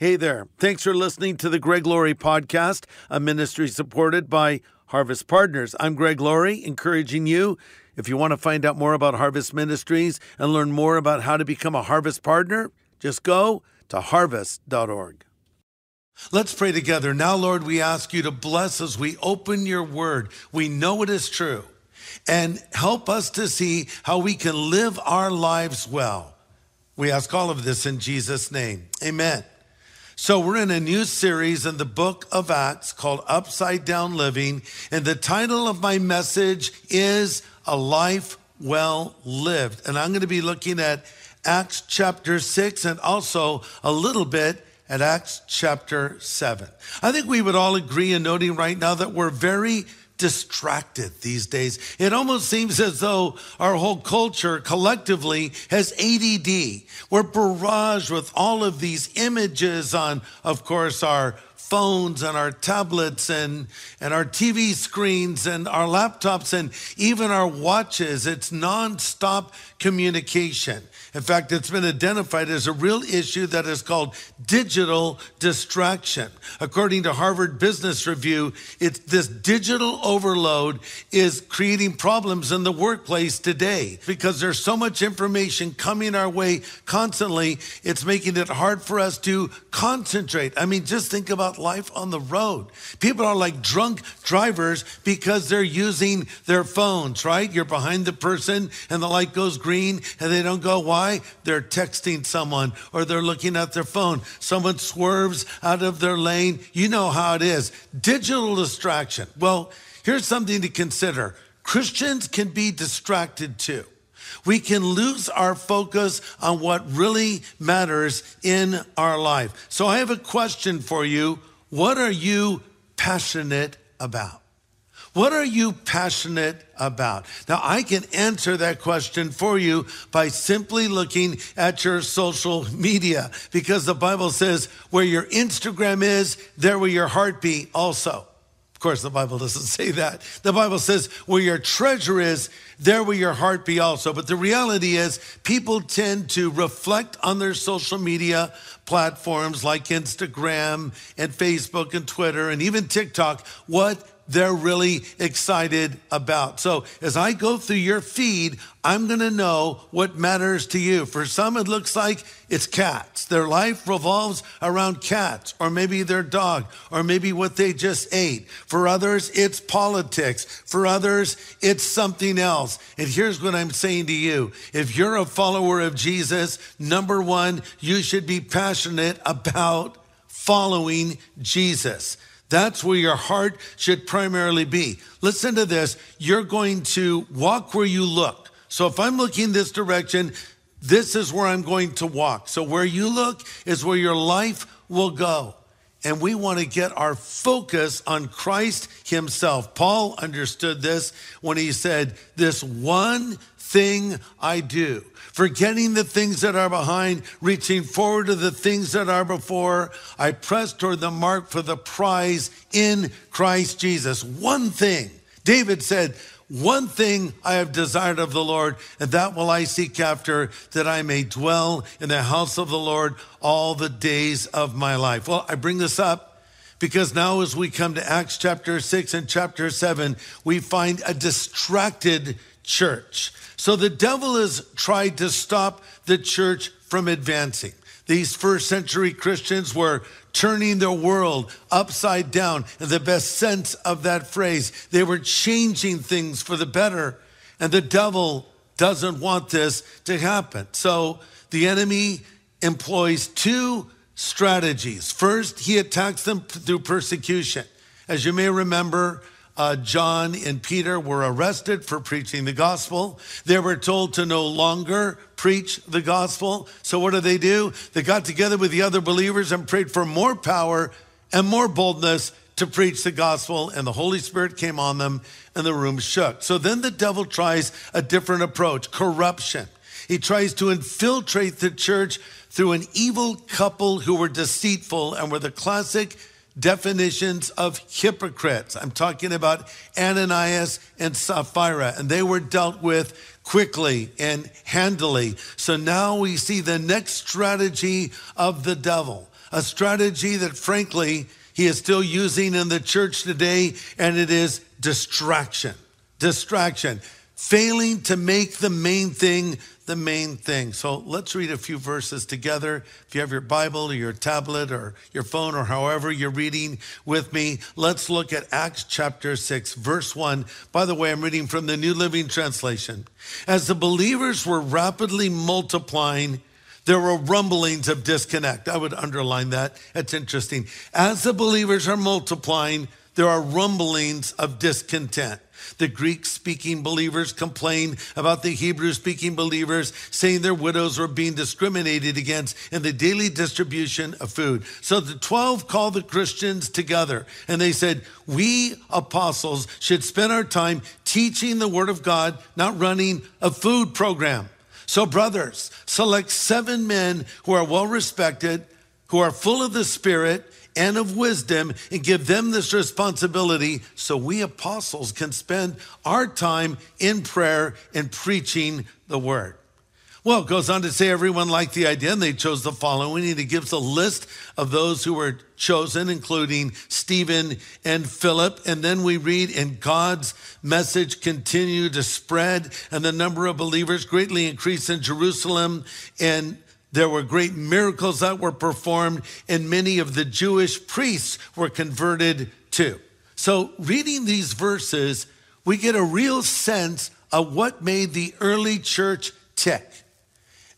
Hey there. Thanks for listening to the Greg Laurie podcast, a ministry supported by Harvest Partners. I'm Greg Laurie, encouraging you, if you want to find out more about Harvest Ministries and learn more about how to become a Harvest Partner, just go to harvest.org. Let's pray together. Now, Lord, we ask you to bless as we open your word. We know it is true and help us to see how we can live our lives well. We ask all of this in Jesus' name. Amen. So, we're in a new series in the book of Acts called Upside Down Living. And the title of my message is A Life Well Lived. And I'm going to be looking at Acts chapter 6 and also a little bit at Acts chapter 7. I think we would all agree in noting right now that we're very distracted these days. It almost seems as though our whole culture collectively has ADD. We're barraged with all of these images on, of course, our phones and our tablets and, and our TV screens and our laptops and even our watches. It's nonstop communication. In fact, it's been identified as a real issue that is called digital distraction. According to Harvard Business Review, it's this digital overload is creating problems in the workplace today because there's so much information coming our way constantly. It's making it hard for us to concentrate. I mean, just think about life on the road. People are like drunk drivers because they're using their phones, right? You're behind the person and the light goes green and they don't go? Why? They're texting someone or they're looking at their phone. Someone swerves out of their lane. You know how it is. Digital distraction. Well, here's something to consider Christians can be distracted too. We can lose our focus on what really matters in our life. So I have a question for you. What are you passionate about? What are you passionate about? Now, I can answer that question for you by simply looking at your social media because the Bible says where your Instagram is, there will your heart be also. Of course, the Bible doesn't say that. The Bible says where your treasure is, there will your heart be also. But the reality is, people tend to reflect on their social media platforms like Instagram and Facebook and Twitter and even TikTok what they're really excited about. So as I go through your feed, I'm going to know what matters to you. For some, it looks like it's cats. Their life revolves around cats, or maybe their dog, or maybe what they just ate. For others, it's politics. For others, it's something else. And here's what I'm saying to you. If you're a follower of Jesus, number one, you should be passionate about following Jesus. That's where your heart should primarily be. Listen to this. You're going to walk where you look. So if I'm looking this direction, this is where I'm going to walk. So where you look is where your life will go. And we want to get our focus on Christ Himself. Paul understood this when he said, This one thing I do forgetting the things that are behind, reaching forward to the things that are before. I press toward the mark for the prize in Christ Jesus. One thing. David said, one thing I have desired of the Lord, and that will I seek after, that I may dwell in the house of the Lord all the days of my life. Well, I bring this up because now as we come to Acts chapter 6 and chapter 7, we find a distracted church. So the devil has tried to stop the church from advancing. These first century Christians were turning their world upside down in the best sense of that phrase. They were changing things for the better. And the devil doesn't want this to happen. So the enemy employs two strategies. First, he attacks them through persecution. As you may remember, uh, John and Peter were arrested for preaching the gospel. They were told to no longer preach the gospel. So, what did they do? They got together with the other believers and prayed for more power and more boldness to preach the gospel, and the Holy Spirit came on them, and the room shook. So then the devil tries a different approach corruption. He tries to infiltrate the church through an evil couple who were deceitful and were the classic definitions of hypocrites. I'm talking about Ananias and Sapphira, and they were dealt with quickly and handily. So now we see the next strategy of the devil. a strategy that, frankly, he is still using in the church today, and it is distraction. Distraction. Failing to make the main thing the main thing. So let's read a few verses together. If you have your Bible or your tablet or your phone or however you're reading with me, let's look at Acts chapter 6, verse 1. By the way, I'm reading from the New Living Translation. As the believers were rapidly multiplying, there were rumblings of disconnect. I would underline that. That's interesting. As the believers are multiplying, there are rumblings of discontent. The Greek speaking believers complained about the Hebrew speaking believers, saying their widows were being discriminated against in the daily distribution of food. So the 12 called the Christians together and they said, We apostles should spend our time teaching the word of God, not running a food program. So, brothers, select seven men who are well respected, who are full of the Spirit and of wisdom and give them this responsibility so we apostles can spend our time in prayer and preaching the word. Well, it goes on to say everyone liked the idea and they chose the following. And he gives a list of those who were chosen, including Stephen and Philip. And then we read, and God's message continued to spread, and the number of believers greatly increased in Jerusalem. And there were great miracles that were performed, and many of the Jewish priests were converted too. So, reading these verses, we get a real sense of what made the early church tick.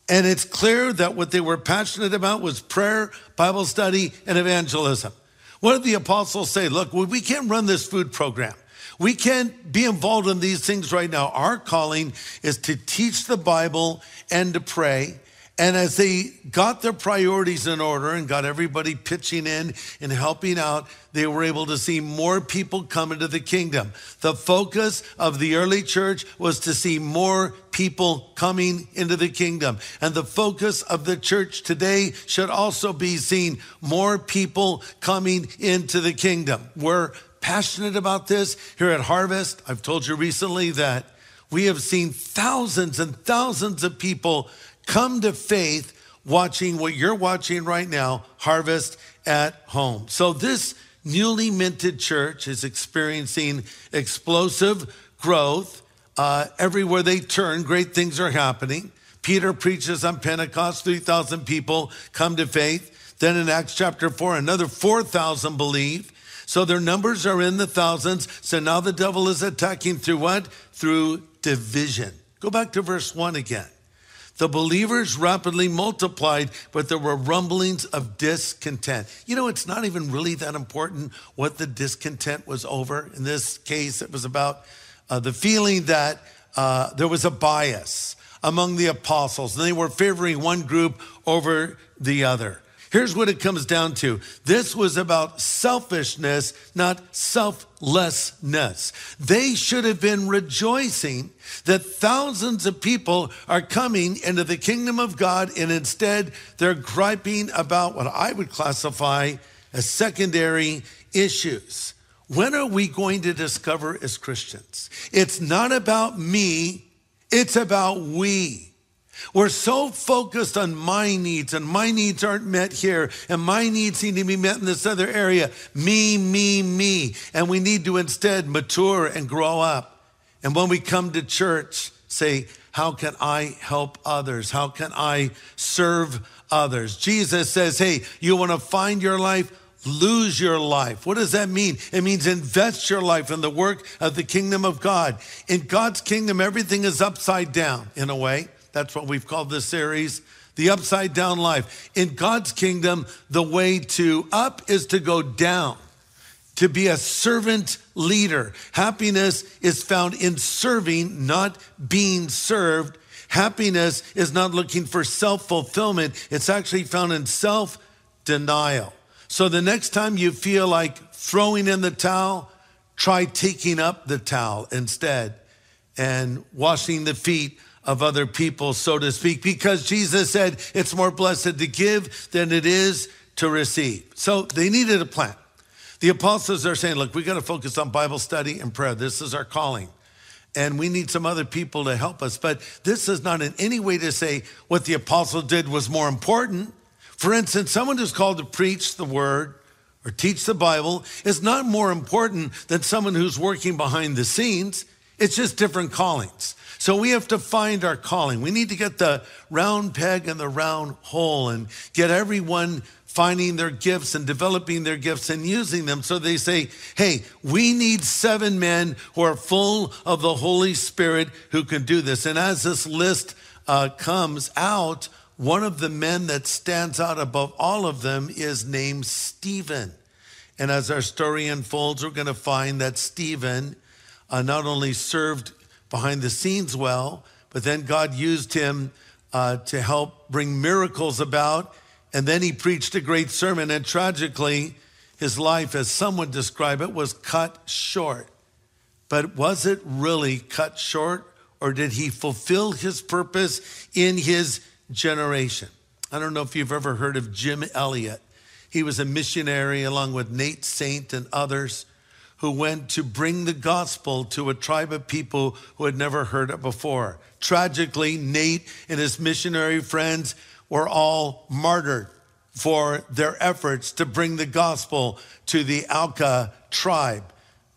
And it's clear that what they were passionate about was prayer, Bible study, and evangelism. What did the apostles say? Look, we can't run this food program. We can't be involved in these things right now. Our calling is to teach the Bible and to pray and as they got their priorities in order and got everybody pitching in and helping out, they were able to see more people come into the kingdom. The focus of the early church was to see more people coming into the kingdom. And the focus of the church today should also be seeing more people coming into the kingdom. We're passionate about this here at Harvest. I've told you recently that we have seen thousands and thousands of people come to faith watching what you're watching right now, Harvest at Home. So this newly minted church is experiencing explosive growth. Uh, everywhere they turn, great things are happening. Peter preaches on Pentecost, 3,000 people come to faith. Then in Acts chapter 4, another 4,000 believe. So their numbers are in the thousands. So now the devil is attacking through what? Through division. Go back to verse 1 again. The believers rapidly multiplied, but there were rumblings of discontent. You know, it's not even really that important what the discontent was over. In this case, it was about uh, the feeling that uh, there was a bias among the apostles, and they were favoring one group over the other. Here's what it comes down to this was about selfishness, not selflessness. They should have been rejoicing that thousands of people are coming into the kingdom of God, and instead they're griping about what I would classify as secondary issues. When are we going to discover as Christians? It's not about me, it's about we. We're so focused on my needs, and my needs aren't met here, and my needs need to be met in this other area. Me, me, me. And we need to instead mature and grow up. And when we come to church, say, How can I help others? How can I serve others? Jesus says, Hey, you want to find your life? lose your life. What does that mean? It means invest your life in the work of the kingdom of God. In God's kingdom, everything is upside down in a way. That's what we've called this series, The Upside Down Life. In God's kingdom, the way to up is to go down, to be a servant leader. Happiness is found in serving, not being served. Happiness is not looking for self fulfillment, it's actually found in self denial. So the next time you feel like throwing in the towel, try taking up the towel instead and washing the feet of other people, so to speak, because Jesus said it's more blessed to give than it is to receive. So they needed a plan. The apostles are saying, look, we got to focus on Bible study and prayer. This is our calling. And we need some other people to help us. But this is not in any way to say what the apostle did was more important. For instance, someone who's called to preach the word or teach the Bible is not more important than someone who's working behind the scenes. It's just different callings. So we have to find our calling. We need to get the round peg and the round hole and get everyone finding their gifts and developing their gifts and using them. So they say, hey, we need seven men who are full of the Holy Spirit who can do this. And as this list uh, comes out, one of the men that stands out above all of them is named Stephen. And as our story unfolds, we're going to find that Stephen uh, not only served behind the scenes well, but then God used him uh, to help bring miracles about. And then he preached a great sermon. And tragically, his life, as some would describe it, was cut short. But was it really cut short, or did he fulfill his purpose in his generation? I don't know if you've ever heard of Jim Elliot. He was a missionary along with Nate Saint and others who went to bring the gospel to a tribe of people who had never heard it before. Tragically, Nate and his missionary friends were all martyred for their efforts to bring the gospel to the Auca tribe.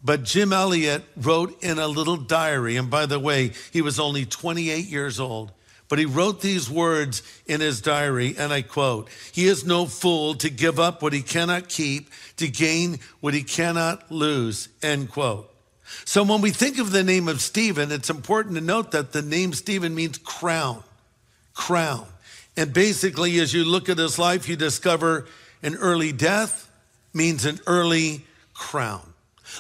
But Jim Elliot wrote in a little diary, and by the way, he was only 28 years old. But he wrote these words in his diary, and I quote He is no fool to give up what he cannot keep, to gain what he cannot lose, end quote. So when we think of the name of Stephen, it's important to note that the name Stephen means crown, crown. And basically, as you look at his life, you discover an early death means an early crown.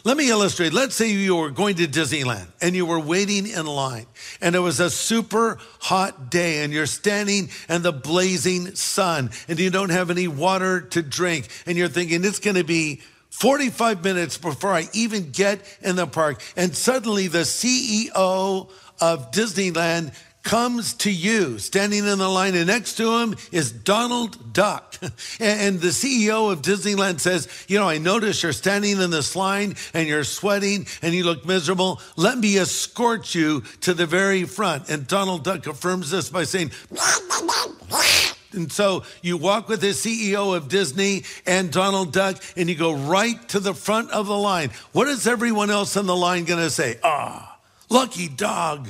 Let me illustrate. Let's say you were going to Disneyland and you were waiting in line and it was a super hot day and you're standing in the blazing sun and you don't have any water to drink and you're thinking it's going to be 45 minutes before I even get in the park. And suddenly the CEO of Disneyland comes to you standing in the line, and next to him is Donald Duck. And the CEO of Disneyland says, You know, I notice you're standing in this line and you're sweating and you look miserable. Let me escort you to the very front. And Donald Duck affirms this by saying, and so you walk with the CEO of Disney and Donald Duck, and you go right to the front of the line. What is everyone else in the line going to say? Ah, oh, lucky dog.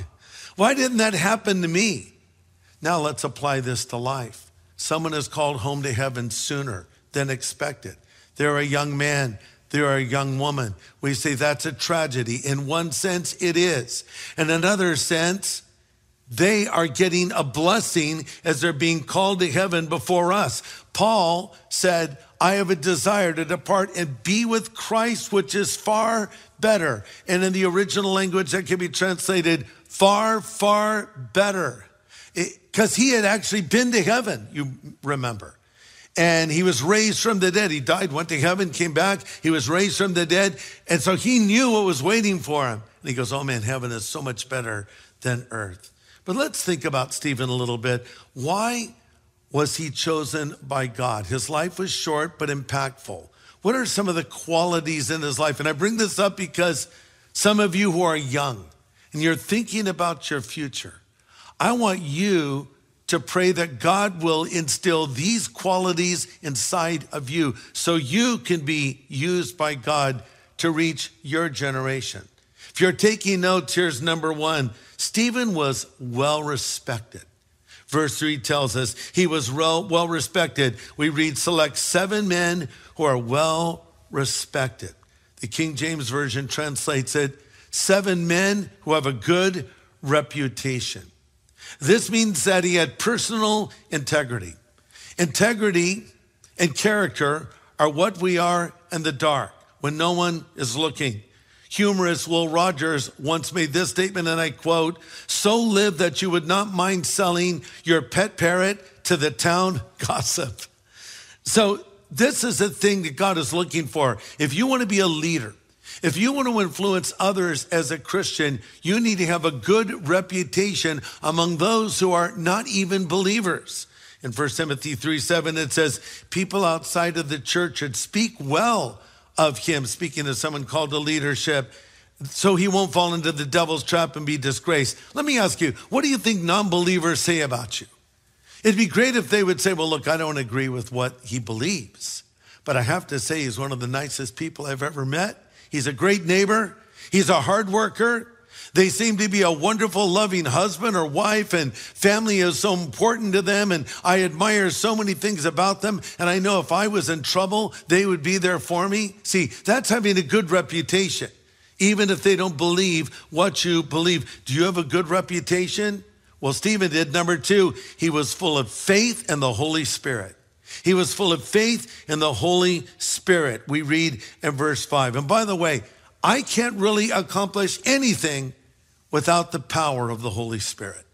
Why didn't that happen to me? Now let's apply this to life. Someone is called home to heaven sooner than expected. They're a young man. They're a young woman. We say that's a tragedy. In one sense, it is. In another sense, they are getting a blessing as they're being called to heaven before us. Paul said, I have a desire to depart and be with Christ, which is far better. And in the original language, that can be translated far, far better. Because he had actually been to heaven, you remember. And he was raised from the dead. He died, went to heaven, came back. He was raised from the dead. And so he knew what was waiting for him. And he goes, Oh man, heaven is so much better than earth. But let's think about Stephen a little bit. Why was he chosen by God? His life was short but impactful. What are some of the qualities in his life? And I bring this up because some of you who are young, and you're thinking about your future, I want you to pray that God will instill these qualities inside of you so you can be used by God to reach your generation. If you're taking notes, here's number one Stephen was well respected. Verse 3 tells us he was well respected. We read, select seven men who are well respected. The King James Version translates it seven men who have a good reputation. This means that he had personal integrity. Integrity and character are what we are in the dark when no one is looking. Humorist Will Rogers once made this statement, and I quote So live that you would not mind selling your pet parrot to the town gossip. So, this is a thing that God is looking for. If you want to be a leader, if you want to influence others as a Christian, you need to have a good reputation among those who are not even believers. In 1 Timothy 3 7, it says, People outside of the church should speak well of him, speaking to someone called to leadership, so he won't fall into the devil's trap and be disgraced. Let me ask you, what do you think non believers say about you? It'd be great if they would say, Well, look, I don't agree with what he believes, but I have to say he's one of the nicest people I've ever met. He's a great neighbor, he's a hard worker. They seem to be a wonderful, loving husband or wife, and family is so important to them. And I admire so many things about them. And I know if I was in trouble, they would be there for me. See, that's having a good reputation, even if they don't believe what you believe. Do you have a good reputation? Well, Stephen did. Number two, he was full of faith and the Holy Spirit. He was full of faith in the Holy Spirit. We read in verse five. And by the way, I can't really accomplish anything without the power of the Holy Spirit.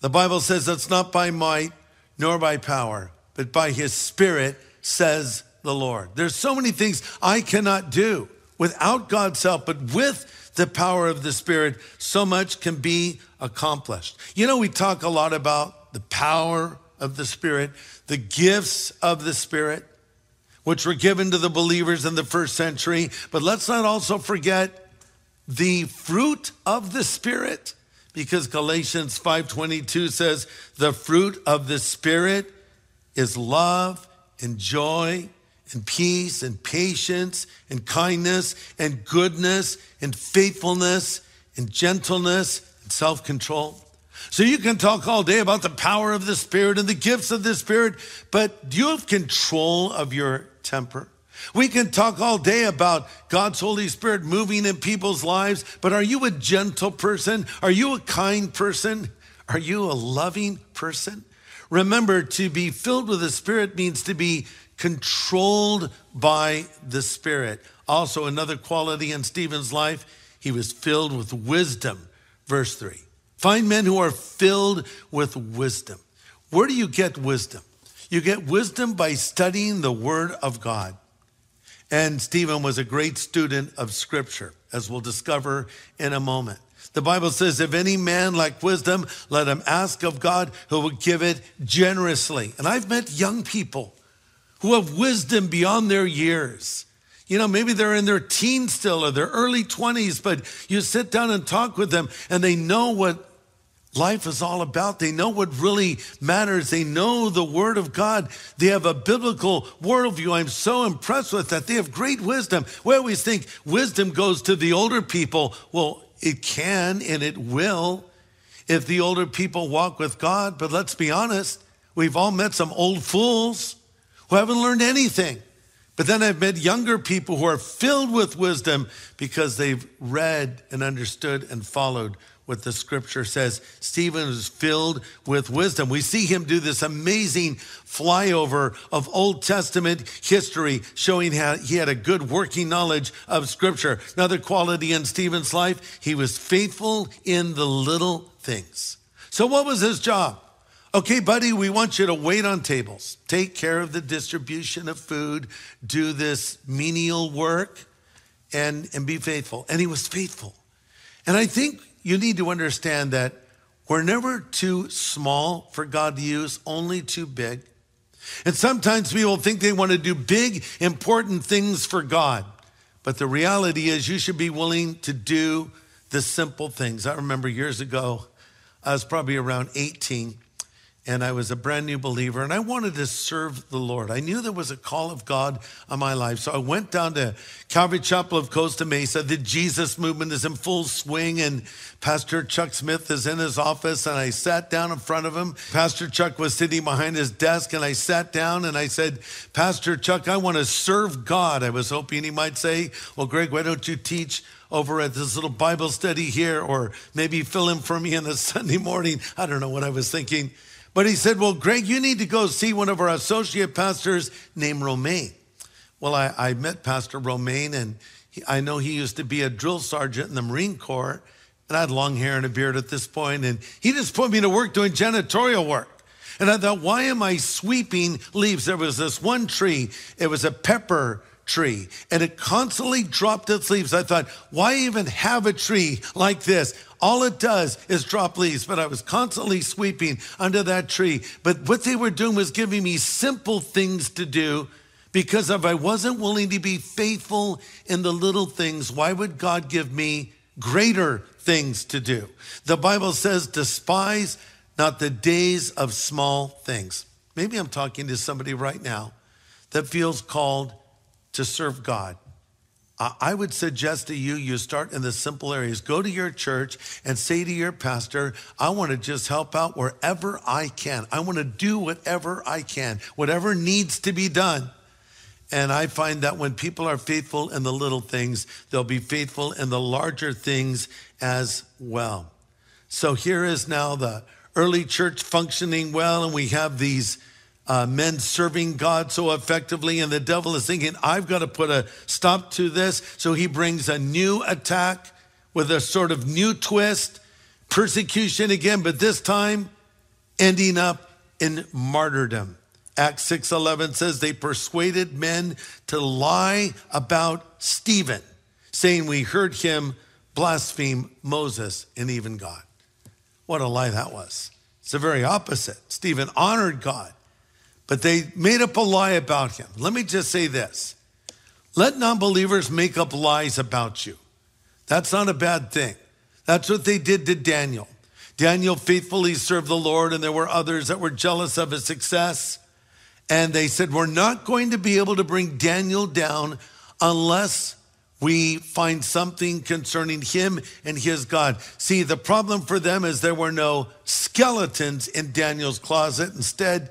The Bible says it's not by might nor by power, but by his Spirit, says the Lord. There's so many things I cannot do without God's help, but with the power of the Spirit, so much can be accomplished. You know, we talk a lot about the power of the Spirit, the gifts of the Spirit, which were given to the believers in the first century. But let's not also forget the fruit of the Spirit, because Galatians 5:22 says, "The fruit of the Spirit is love and joy and peace and patience and kindness and goodness and faithfulness and gentleness and self-control." So you can talk all day about the power of the Spirit and the gifts of the Spirit, but do you have control of your temper? We can talk all day about God's Holy Spirit moving in people's lives, but are you a gentle person? Are you a kind person? Are you a loving person? Remember, to be filled with the Spirit means to be controlled by the Spirit. Also, another quality in Stephen's life, he was filled with wisdom. Verse 3. Find men who are filled with wisdom. Where do you get wisdom? You get wisdom by studying the Word of God. And Stephen was a great student of Scripture, as we'll discover in a moment. The Bible says, if any man lack wisdom, let him ask of God who will give it generously. And I've met young people who have wisdom beyond their years. You know, maybe they're in their teens still or their early 20s, but you sit down and talk with them and they know what life is all about. They know what really matters. They know the Word of God. They have a biblical worldview. I'm so impressed with that. They have great wisdom. We always think wisdom goes to the older people. Well, it can and it will if the older people walk with God. But let's be honest, we've all met some old fools who haven't learned anything. But then I've met younger people who are filled with wisdom because they've read and understood and followed what the scripture says. Stephen was filled with wisdom. We see him do this amazing flyover of Old Testament history, showing how he had a good working knowledge of scripture. Another quality in Stephen's life, he was faithful in the little things. So, what was his job? Okay, buddy, we want you to wait on tables, take care of the distribution of food, do this menial work, and, and be faithful. And he was faithful. And I think you need to understand that we're never too small for God to use, only too big. And sometimes people think they want to do big, important things for God. But the reality is, you should be willing to do the simple things. I remember years ago, I was probably around 18 and I was a brand new believer and I wanted to serve the Lord. I knew there was a call of God on my life. So I went down to Calvary Chapel of Costa Mesa. The Jesus movement is in full swing and Pastor Chuck Smith is in his office and I sat down in front of him. Pastor Chuck was sitting behind his desk and I sat down and I said, Pastor Chuck, I want to serve God. I was hoping he might say, well, Greg, why don't you teach over at this little Bible study here or maybe fill in for me on a Sunday morning? I don't know what I was thinking. But he said, Well, Greg, you need to go see one of our associate pastors named Romaine. Well, I, I met Pastor Romaine, and he, I know he used to be a drill sergeant in the Marine Corps. And I had long hair and a beard at this point, and he just put me to work doing janitorial work. And I thought, why am I sweeping leaves? There was this one tree, it was a pepper tree, and it constantly dropped its leaves. I thought, why even have a tree like this? All it does is drop leaves, but I was constantly sweeping under that tree. But what they were doing was giving me simple things to do because if I wasn't willing to be faithful in the little things, why would God give me greater things to do? The Bible says, despise not the days of small things. Maybe I'm talking to somebody right now that feels called to serve God. I would suggest to you, you start in the simple areas. Go to your church and say to your pastor, I want to just help out wherever I can. I want to do whatever I can, whatever needs to be done. And I find that when people are faithful in the little things, they'll be faithful in the larger things as well. So here is now the early church functioning well, and we have these uh, men serving God so effectively, and the devil is thinking, I've got to put a stop to this. So he brings a new attack with a sort of new twist, persecution again, but this time ending up in martyrdom. Acts 6:11 says they persuaded men to lie about Stephen, saying we heard him blaspheme Moses and even God. What a lie that was. It's the very opposite. Stephen honored God but they made up a lie about him. Let me just say this let non believers make up lies about you. That's not a bad thing. That's what they did to Daniel. Daniel faithfully served the Lord, and there were others that were jealous of his success. And they said, We're not going to be able to bring Daniel down unless we find something concerning him and his God. See, the problem for them is there were no skeletons in Daniel's closet. Instead,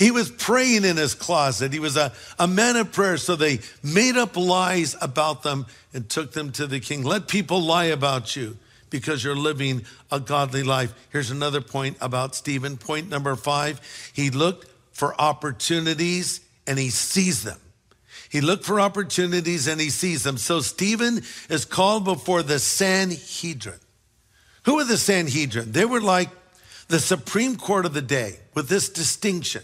he was praying in his closet. He was a, a man of prayer. So they made up lies about them and took them to the king. Let people lie about you because you're living a godly life. Here's another point about Stephen. Point number five he looked for opportunities and he sees them. He looked for opportunities and he sees them. So Stephen is called before the Sanhedrin. Who were the Sanhedrin? They were like the Supreme Court of the day with this distinction.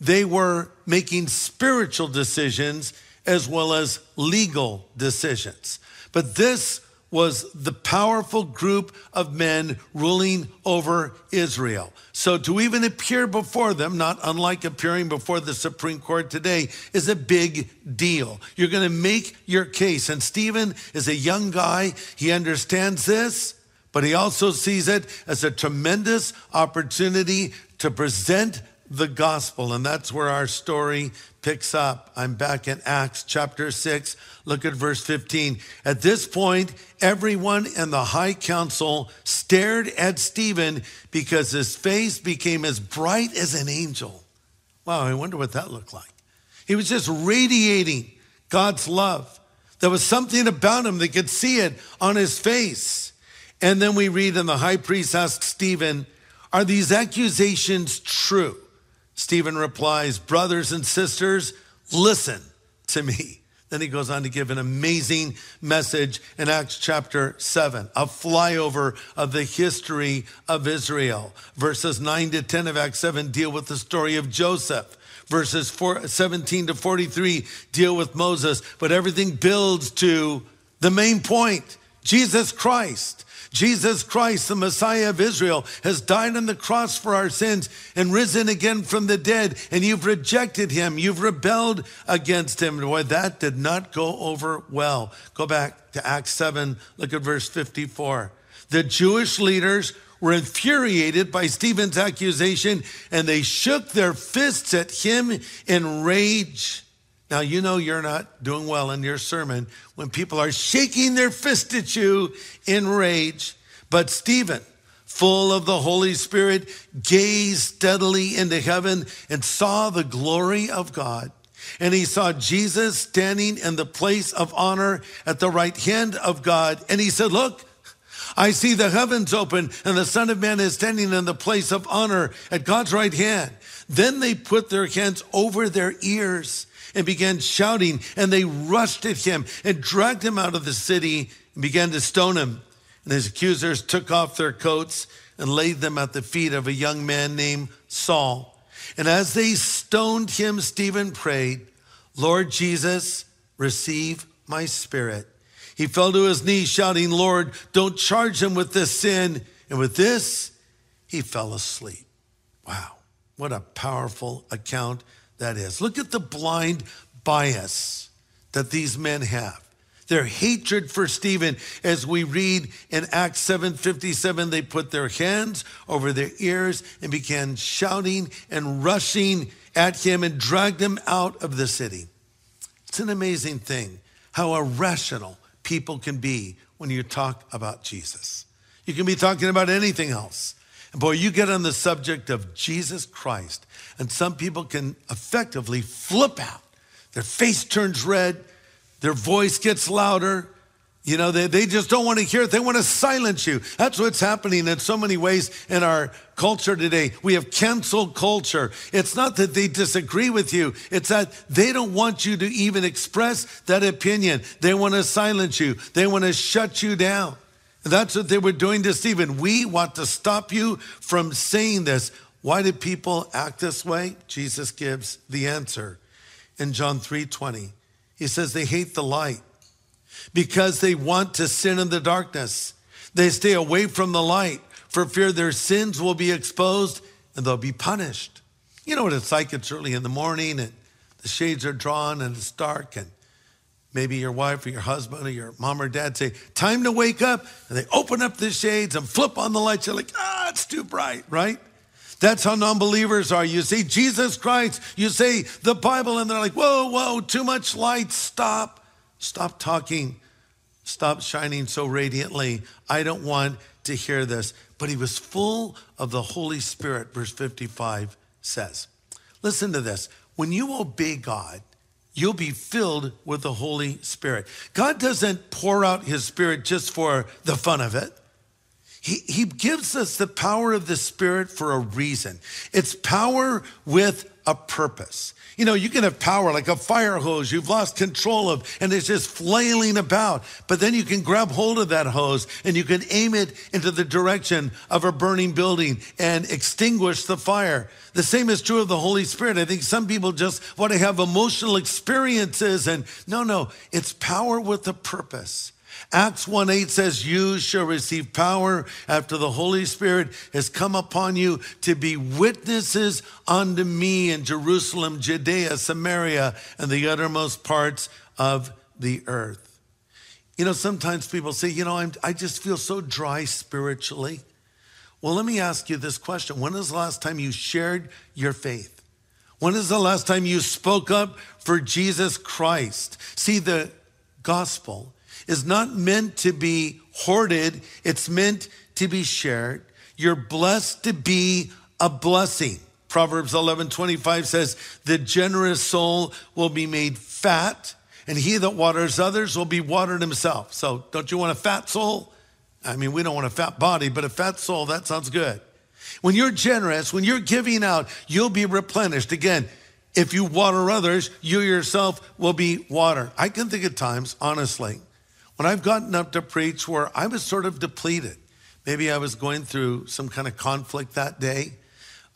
They were making spiritual decisions as well as legal decisions. But this was the powerful group of men ruling over Israel. So to even appear before them, not unlike appearing before the Supreme Court today, is a big deal. You're going to make your case. And Stephen is a young guy. He understands this, but he also sees it as a tremendous opportunity to present the gospel. And that's where our story picks up. I'm back in Acts chapter 6. Look at verse 15. At this point, everyone in the high council stared at Stephen because his face became as bright as an angel. Wow, I wonder what that looked like. He was just radiating God's love. There was something about him that could see it on his face. And then we read, and the high priest asked Stephen, Are these accusations true? Stephen replies, Brothers and sisters, listen to me. Then he goes on to give an amazing message in Acts chapter 7, a flyover of the history of Israel. Verses 9 to 10 of Acts 7 deal with the story of Joseph. Verses 4, 17 to 43 deal with Moses, but everything builds to the main point Jesus Christ. Jesus Christ, the Messiah of Israel, has died on the cross for our sins and risen again from the dead, and you've rejected him. You've rebelled against him. Boy, that did not go over well. Go back to Acts 7, look at verse 54. The Jewish leaders were infuriated by Stephen's accusation, and they shook their fists at him in rage. Now, you know you're not doing well in your sermon when people are shaking their fist at you in rage. But Stephen, full of the Holy Spirit, gazed steadily into heaven and saw the glory of God. And he saw Jesus standing in the place of honor at the right hand of God. And he said, Look, I see the heavens open and the Son of Man is standing in the place of honor at God's right hand. Then they put their hands over their ears and began shouting, and they rushed at him and dragged him out of the city and began to stone him. And his accusers took off their coats and laid them at the feet of a young man named Saul. And as they stoned him, Stephen prayed, Lord Jesus, receive my spirit. He fell to his knees, shouting, Lord, don't charge him with this sin. And with this, he fell asleep. Wow, what a powerful account that is. Look at the blind bias that these men have. their hatred for Stephen. As we read in Acts 7:57, they put their hands over their ears and began shouting and rushing at him and dragged him out of the city. It's an amazing thing how irrational people can be when you talk about Jesus. You can be talking about anything else. Boy, you get on the subject of Jesus Christ, and some people can effectively flip out. Their face turns red, their voice gets louder. You know, they, they just don't want to hear it. They want to silence you. That's what's happening in so many ways in our culture today. We have cancel culture. It's not that they disagree with you, it's that they don't want you to even express that opinion. They want to silence you, they want to shut you down. That's what they were doing to Stephen. We want to stop you from saying this. Why do people act this way? Jesus gives the answer in John 3 20. He says they hate the light because they want to sin in the darkness. They stay away from the light for fear their sins will be exposed and they'll be punished. You know what it's like? It's early in the morning and the shades are drawn and it's dark and maybe your wife or your husband or your mom or dad say, time to wake up. And they open up the shades and flip on the lights. You're like, ah, it's too bright, right? That's how non believers are. You say Jesus Christ, you say the Bible, and they're like, whoa, whoa, too much light. Stop. Stop talking. Stop shining so radiantly. I don't want to hear this. But he was full of the Holy Spirit, verse 55 says. Listen to this. When you obey God, you'll be filled with the Holy Spirit. God doesn't pour out his Spirit just for the fun of it. He, he gives us the power of the Spirit for a reason. It's power with a purpose. You know, you can have power like a fire hose you've lost control of and it's just flailing about. But then you can grab hold of that hose and you can aim it into the direction of a burning building and extinguish the fire. The same is true of the Holy Spirit. I think some people just want to have emotional experiences and no, no, it's power with a purpose. Acts 1 8 says, You shall receive power after the Holy Spirit has come upon you to be witnesses unto me in Jerusalem, Judea, Samaria, and the uttermost parts of the earth. You know, sometimes people say, You know, I'm, I just feel so dry spiritually. Well, let me ask you this question When is the last time you shared your faith? When is the last time you spoke up for Jesus Christ? See, the gospel is not meant to be hoarded, it's meant to be shared. You're blessed to be a blessing. Proverbs 11 25 says, The generous soul will be made fat, and he that waters others will be watered himself. So, don't you want a fat soul? I mean, we don't want a fat body, but a fat soul, that sounds good. When you're generous, when you're giving out, you'll be replenished. Again, if you water others, you yourself will be watered. I can think of times, honestly, when I've gotten up to preach where I was sort of depleted, maybe I was going through some kind of conflict that day.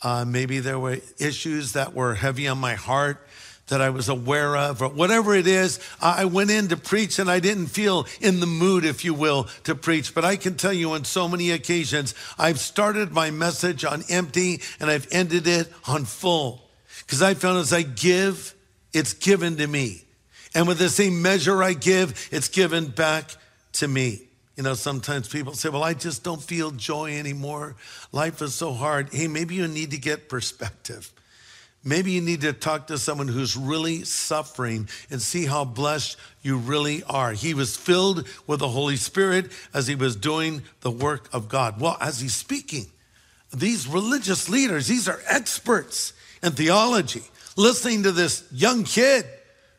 Uh, maybe there were issues that were heavy on my heart that I was aware of, or whatever it is. I went in to preach and I didn't feel in the mood, if you will, to preach. But I can tell you on so many occasions, I've started my message on empty and I've ended it on full. Because I found as I give, it's given to me. And with the same measure I give, it's given back to me. You know, sometimes people say, Well, I just don't feel joy anymore. Life is so hard. Hey, maybe you need to get perspective. Maybe you need to talk to someone who's really suffering and see how blessed you really are. He was filled with the Holy Spirit as he was doing the work of God. Well, as he's speaking, these religious leaders, these are experts in theology, listening to this young kid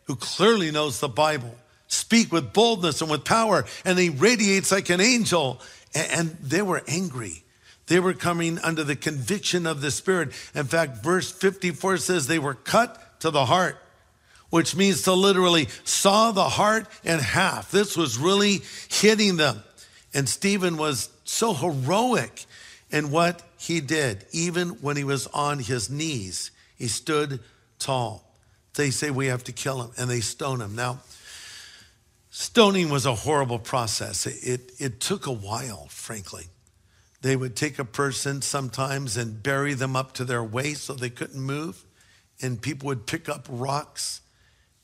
who clearly knows the Bible, speak with boldness and with power, and he radiates like an angel. And they were angry. They were coming under the conviction of the Spirit. In fact, verse 54 says they were cut to the heart, which means to literally saw the heart in half. This was really hitting them. And Stephen was so heroic in what he did, even when he was on his knees. He stood tall they say we have to kill him and they stone him. Now, stoning was a horrible process. It, it, it, took a while, frankly. They would take a person sometimes and bury them up to their waist so they couldn't move. And people would pick up rocks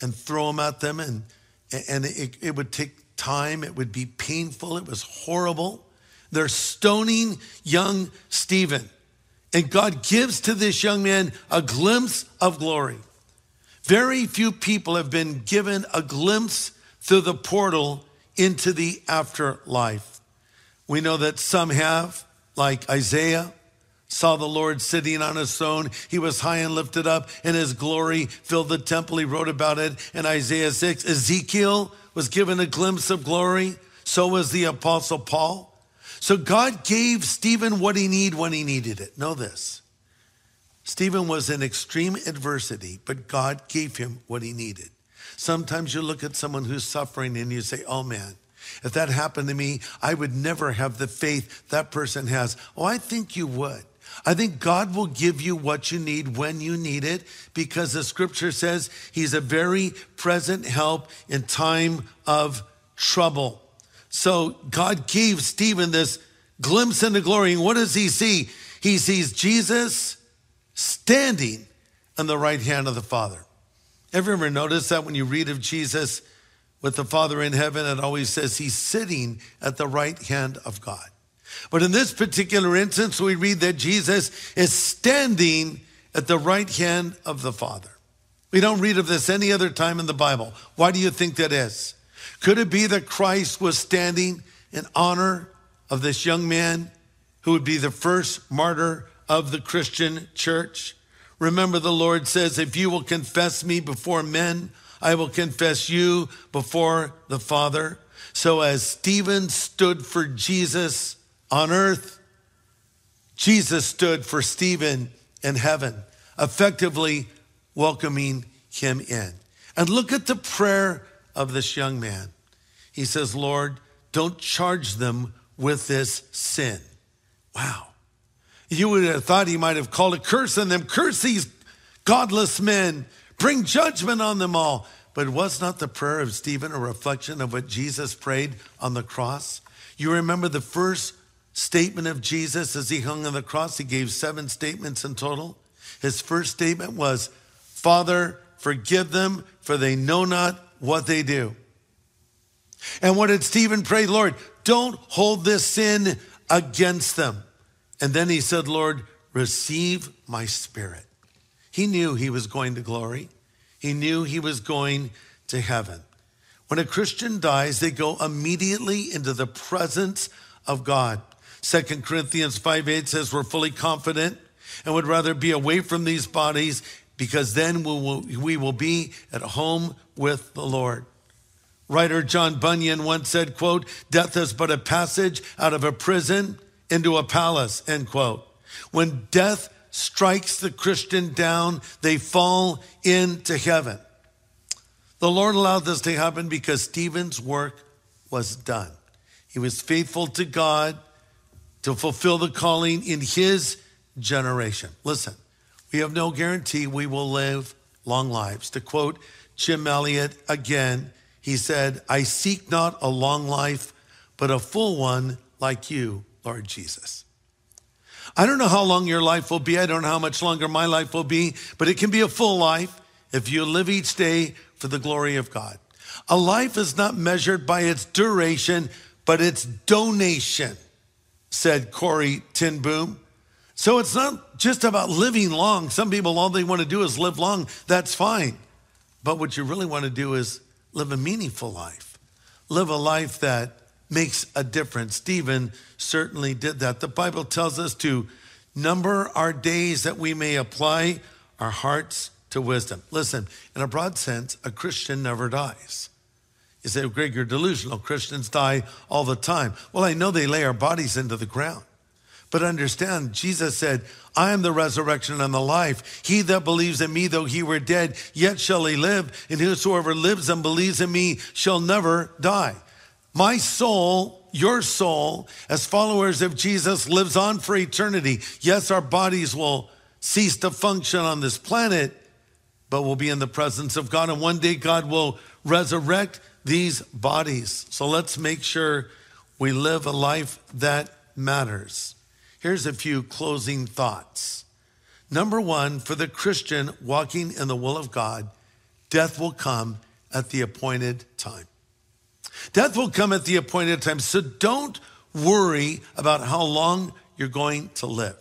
and throw them at them. And and it, it would take time, it would be painful, it was horrible. They're stoning young Stephen. And God gives to this young man a glimpse of glory. Very few people have been given a glimpse through the portal into the afterlife. We know that some have, like Isaiah, saw the Lord sitting on his throne. He was high and lifted up, and his glory filled the temple. He wrote about it in Isaiah 6. Ezekiel was given a glimpse of glory. So was the Apostle Paul. So God gave Stephen what he needed when he needed it. Know this. Stephen was in extreme adversity, but God gave him what he needed. Sometimes you look at someone who's suffering and you say, oh man, if that happened to me, I would never have the faith that person has. Oh, I think you would. I think God will give you what you need when you need it because the scripture says he's a very present help in time of trouble. So God gave Stephen this glimpse into glory. And what does he see? He sees Jesus standing on the right hand of the Father. Ever ever notice that when you read of Jesus with the Father in heaven, it always says he's sitting at the right hand of God. But in this particular instance, we read that Jesus is standing at the right hand of the Father. We don't read of this any other time in the Bible. Why do you think that is? Could it be that Christ was standing in honor of this young man who would be the first martyr of the Christian church? Remember, the Lord says, If you will confess me before men, I will confess you before the Father. So, as Stephen stood for Jesus on earth, Jesus stood for Stephen in heaven, effectively welcoming him in. And look at the prayer of this young man. He says, Lord, don't charge them with this sin. Wow. You would have thought he might have called a curse on them. Curse these godless men. Bring judgment on them all. But was not the prayer of Stephen a reflection of what Jesus prayed on the cross? You remember the first statement of Jesus as he hung on the cross? He gave seven statements in total. His first statement was, Father, forgive them, for they know not what they do. And what did Stephen pray? Lord, don't hold this sin against them. And then he said, Lord, receive my spirit. He knew he was going to glory. He knew he was going to heaven. When a Christian dies, they go immediately into the presence of God. Second Corinthians 5 8 says, We're fully confident and would rather be away from these bodies because then we will, we will be at home with the Lord. Writer John Bunyan once said, quote, death is but a passage out of a prison into a palace, end quote. When death strikes the Christian down, they fall into heaven. The Lord allowed this to happen because Stephen's work was done. He was faithful to God to fulfill the calling in his generation. Listen, we have no guarantee we will live long lives. To quote Jim Elliot again, he said, I seek not a long life, but a full one like you, Lord Jesus. I don't know how long your life will be. I don't know how much longer my life will be, but it can be a full life if you live each day for the glory of God. A life is not measured by its duration, but its donation, said Corrie ten Boom. So it's not just about living long. Some people, all they want to do is live long. That's fine. But what you really want to do is live a meaningful life, live a life that makes a difference. Stephen certainly did that. The Bible tells us to number our days that we may apply our hearts to wisdom. Listen, in a broad sense, a Christian never dies. You say, Greg, you're delusional. Christians die all the time. Well, I know they lay our bodies into the ground. But understand, Jesus said, I am the resurrection and the life. He that believes in me, though he were dead, yet shall he live. And whosoever lives and believes in me shall never die. My soul, your soul, as followers of Jesus, lives on for eternity. Yes, our bodies will cease to function on this planet, but we'll be in the presence of God. And one day God will resurrect these bodies. So let's make sure we live a life that matters. Here's a few closing thoughts. Number one, for the Christian walking in the will of God, death will come at the appointed time. Death will come at the appointed time. So don't worry about how long you're going to live.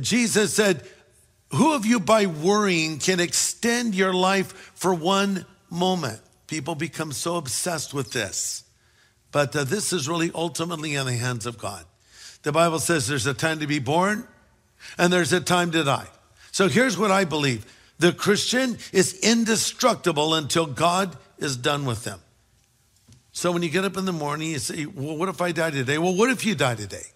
Jesus said, Who of you by worrying can extend your life for one moment? People become so obsessed with this. But uh, this is really ultimately in the hands of God. The Bible says there's a time to be born and there's a time to die. So here's what I believe the Christian is indestructible until God is done with them. So when you get up in the morning, you say, Well, what if I die today? Well, what if you die today?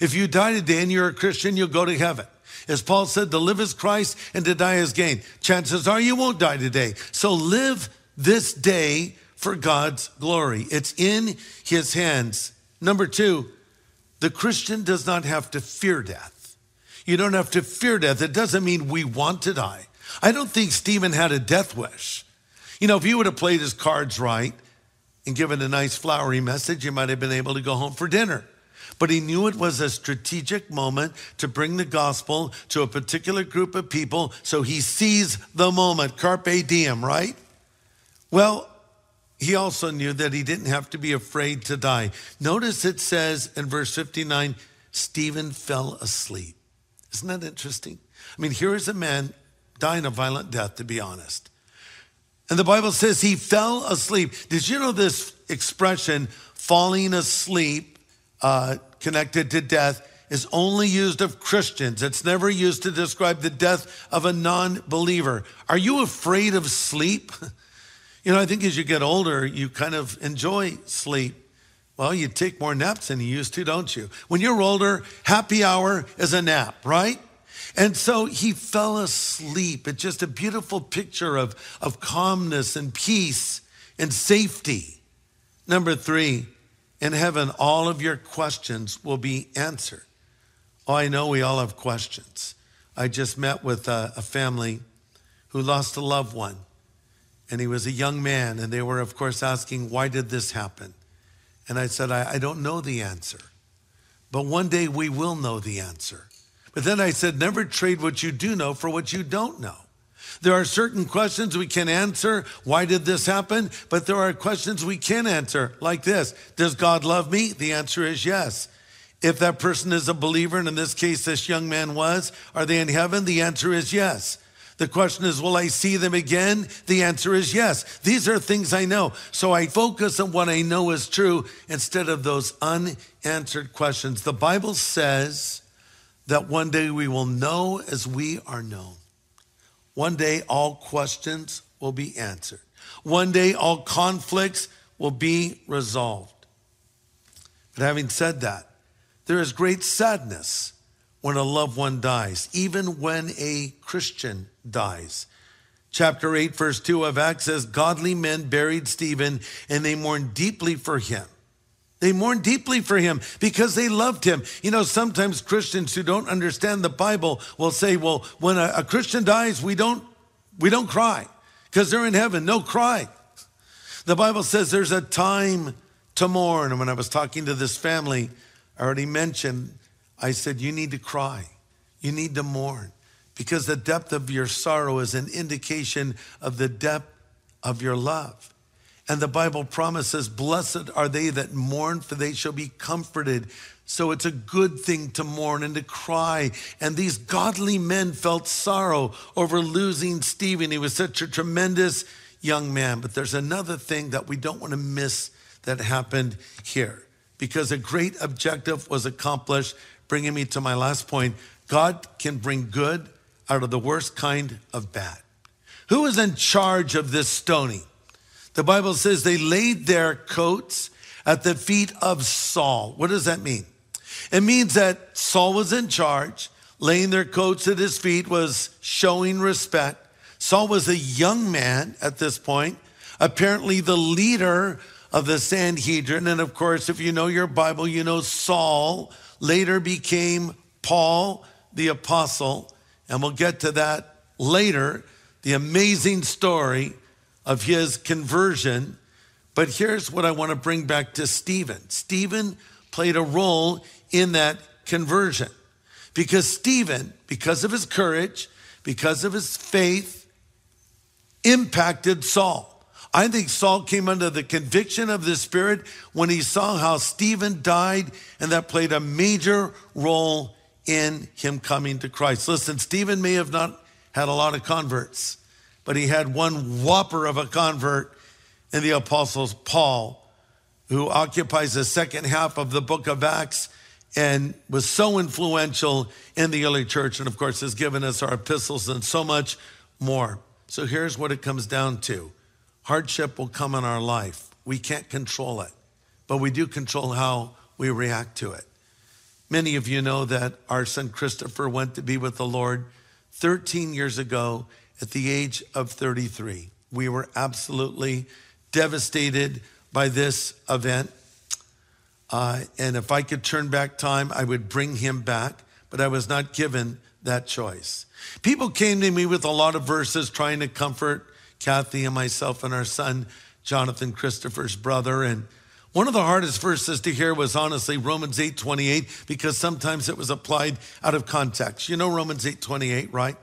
If you die today and you're a Christian, you'll go to heaven. As Paul said, to live is Christ and to die is gain. Chances are you won't die today. So live this day for God's glory. It's in his hands. Number two, the Christian does not have to fear death. You don't have to fear death. It doesn't mean we want to die. I don't think Stephen had a death wish. You know, if he would have played his cards right and given a nice flowery message, he might have been able to go home for dinner. But he knew it was a strategic moment to bring the gospel to a particular group of people. So he seized the moment. Carpe diem, right? Well, he also knew that he didn't have to be afraid to die. Notice it says in verse 59 Stephen fell asleep. Isn't that interesting? I mean, here is a man dying a violent death, to be honest. And the Bible says he fell asleep. Did you know this expression, falling asleep, uh, connected to death, is only used of Christians? It's never used to describe the death of a non believer. Are you afraid of sleep? You know, I think as you get older, you kind of enjoy sleep. Well, you take more naps than you used to, don't you? When you're older, happy hour is a nap, right? And so he fell asleep. It's just a beautiful picture of, of calmness and peace and safety. Number three, in heaven, all of your questions will be answered. Oh, I know we all have questions. I just met with a, a family who lost a loved one and he was a young man, and they were, of course, asking, Why did this happen? And I said, I, I don't know the answer, but one day we will know the answer. But then I said, Never trade what you do know for what you don't know. There are certain questions we can answer. Why did this happen? But there are questions we can answer, like this Does God love me? The answer is yes. If that person is a believer, and in this case, this young man was, are they in heaven? The answer is yes. The question is, will I see them again? The answer is yes. These are things I know. So I focus on what I know is true instead of those unanswered questions. The Bible says that one day we will know as we are known. One day all questions will be answered. One day all conflicts will be resolved. But having said that, there is great sadness when a loved one dies, even when a Christian dies. Chapter 8, verse 2 of Acts says, Godly men buried Stephen and they mourned deeply for him. They mourned deeply for him because they loved him. You know, sometimes Christians who don't understand the Bible will say, well, when a, a Christian dies, we don't, we don't cry because they're in heaven. No cry. The Bible says there's a time to mourn. And when I was talking to this family, I already mentioned I said, You need to cry. You need to mourn because the depth of your sorrow is an indication of the depth of your love. And the Bible promises, Blessed are they that mourn, for they shall be comforted. So it's a good thing to mourn and to cry. And these godly men felt sorrow over losing Stephen. He was such a tremendous young man. But there's another thing that we don't want to miss that happened here because a great objective was accomplished bringing me to my last point. God can bring good out of the worst kind of bad. Who is in charge of this stoning? The Bible says they laid their coats at the feet of Saul. What does that mean? It means that Saul was in charge. Laying their coats at his feet was showing respect. Saul was a young man at this point, apparently the leader of the Sanhedrin. And of course, if you know your Bible, you know Saul later became Paul the Apostle. And we'll get to that later, the amazing story of his conversion. But here's what I want to bring back to Stephen. Stephen played a role in that conversion because Stephen, because of his courage, because of his faith, impacted Saul. I think Saul came under the conviction of the Spirit when he saw how Stephen died, and that played a major role in him coming to Christ. Listen, Stephen may have not had a lot of converts, but he had one whopper of a convert in the apostles Paul, who occupies the second half of the book of Acts and was so influential in the early church, and of course has given us our epistles and so much more. So here's what it comes down to Hardship will come in our life. We can't control it, but we do control how we react to it. Many of you know that our son Christopher went to be with the Lord 13 years ago at the age of 33. We were absolutely devastated by this event. Uh, and if I could turn back time, I would bring him back, but I was not given that choice. People came to me with a lot of verses trying to comfort Kathy and myself and our son, Jonathan Christopher's brother. And one of the hardest verses to hear was honestly Romans 8 28, because sometimes it was applied out of context. You know Romans 8 28, right?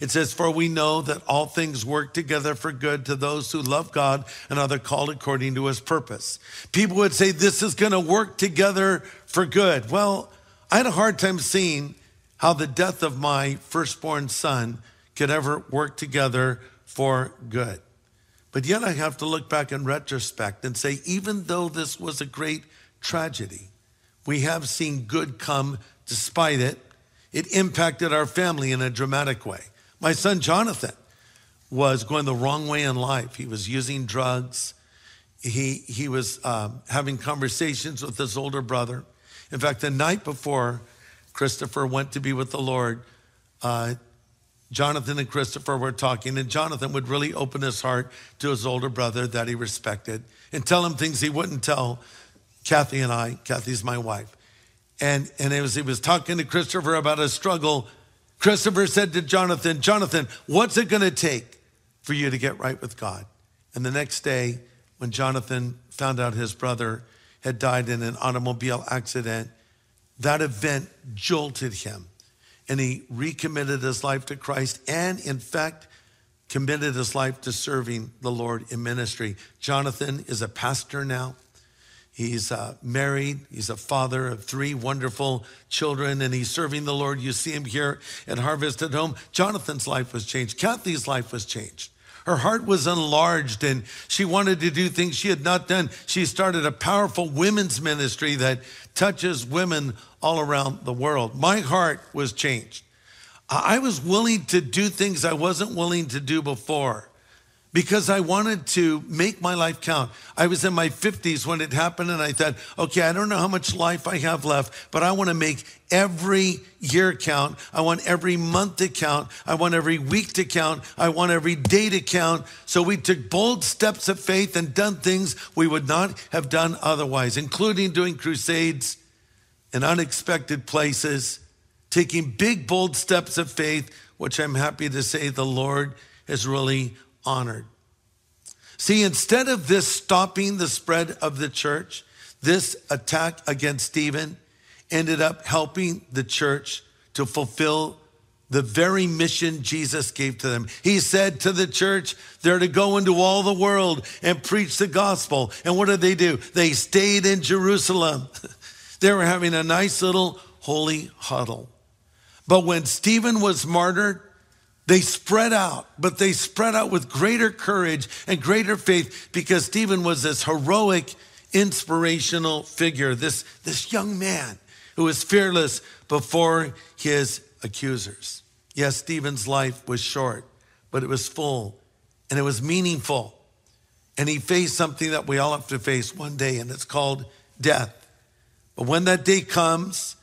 It says, For we know that all things work together for good to those who love God and are called according to his purpose. People would say, This is going to work together for good. Well, I had a hard time seeing how the death of my firstborn son could ever work together for good. But yet I have to look back in retrospect and say, even though this was a great tragedy, we have seen good come despite it. It impacted our family in a dramatic way. My son Jonathan was going the wrong way in life. He was using drugs. He, he was um, having conversations with his older brother. In fact, the night before Christopher went to be with the Lord, uh, Jonathan and Christopher were talking, and Jonathan would really open his heart to his older brother that he respected and tell him things he wouldn't tell Kathy and I. Kathy's my wife. And, and as he was talking to Christopher about a struggle, Christopher said to Jonathan, Jonathan, what's it going to take for you to get right with God? And the next day, when Jonathan found out his brother had died in an automobile accident, that event jolted him and he recommitted his life to Christ and, in fact, committed his life to serving the Lord in ministry. Jonathan is a pastor now. He's uh, married. He's a father of three wonderful children, and he's serving the Lord. You see him here at Harvest at Home. Jonathan's life was changed. Kathy's life was changed. Her heart was enlarged and she wanted to do things she had not done. She started a powerful women's ministry that touches women all around the world. My heart was changed. I was willing to do things I wasn't willing to do before because I wanted to make my life count. I was in my 50s when it happened, and I thought, okay, I don't know how much life I have left, but I want to make every year count. I want every month to count. I want every week to count. I want every day to count. So we took bold steps of faith and done things we would not have done otherwise, including doing crusades in unexpected places, taking big, bold steps of faith, which I'm happy to say the Lord has really honored. See, instead of this stopping the spread of the church, this attack against Stephen ended up helping the church to fulfill the very mission Jesus gave to them. He said to the church, they're to go into all the world and preach the gospel. And what did they do? They stayed in Jerusalem. they were having a nice little holy huddle. But when Stephen was martyred, they spread out, but they spread out with greater courage and greater faith because Stephen was this heroic, inspirational figure, this, this young man who was fearless before his accusers. Yes, Stephen's life was short, but it was full and it was meaningful. And he faced something that we all have to face one day, and it's called death. But when that day comes,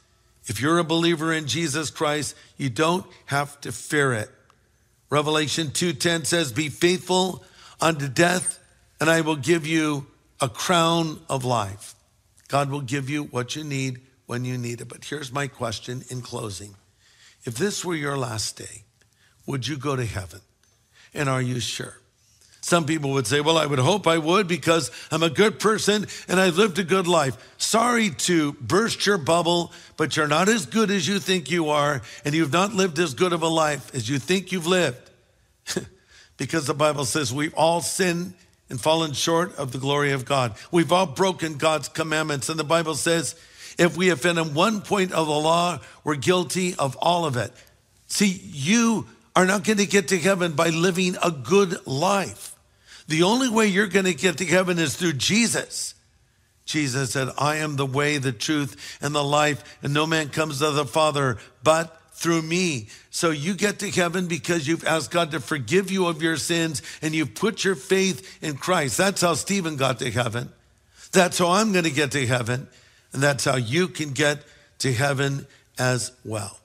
if you're a believer in Jesus Christ, you don't have to fear it. Revelation 2:10 says, "Be faithful unto death, and I will give you a crown of life." God will give you what you need when you need it. But here's my question in closing. If this were your last day, would you go to heaven? And are you sure? Some people would say, Well, I would hope I would because I'm a good person and I lived a good life. Sorry to burst your bubble, but you're not as good as you think you are, and you've not lived as good of a life as you think you've lived. because the Bible says we've all sinned and fallen short of the glory of God. We've all broken God's commandments. And the Bible says, if we offend in one point of the law, we're guilty of all of it. See, you are not going to get to heaven by living a good life. The only way you're going to get to heaven is through Jesus. Jesus said, I am the way, the truth, and the life, and no man comes to the Father but through me. So you get to heaven because you've asked God to forgive you of your sins and you've put your faith in Christ. That's how Stephen got to heaven. That's how I'm going to get to heaven. And that's how you can get to heaven as well.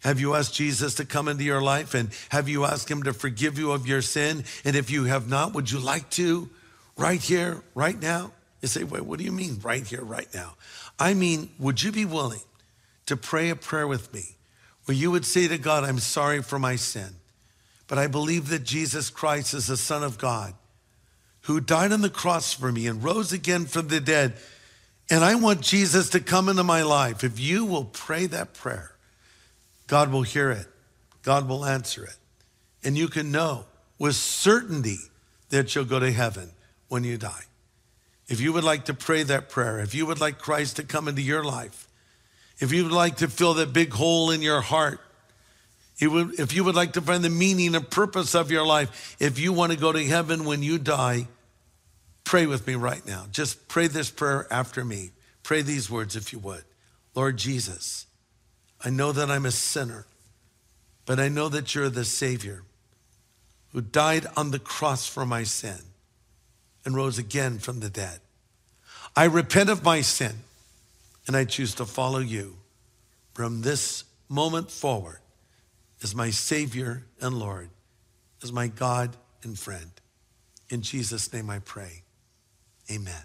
Have you asked Jesus to come into your life and have you asked him to forgive you of your sin? And if you have not, would you like to right here, right now? You say, wait, what do you mean right here, right now? I mean, would you be willing to pray a prayer with me where you would say to God, I'm sorry for my sin, but I believe that Jesus Christ is the Son of God who died on the cross for me and rose again from the dead. And I want Jesus to come into my life. If you will pray that prayer, God will hear it, God will answer it. And you can know with certainty that you'll go to heaven when you die. If you would like to pray that prayer, if you would like Christ to come into your life, if you would like to fill that big hole in your heart, if you would like to find the meaning and purpose of your life, if you want to go to heaven when you die, pray with me right now. Just pray this prayer after me. Pray these words if you would. Lord Jesus, I know that I'm a sinner, but I know that you're the Savior who died on the cross for my sin and rose again from the dead. I repent of my sin and I choose to follow you from this moment forward as my Savior and Lord, as my God and friend. In Jesus' name I pray. Amen.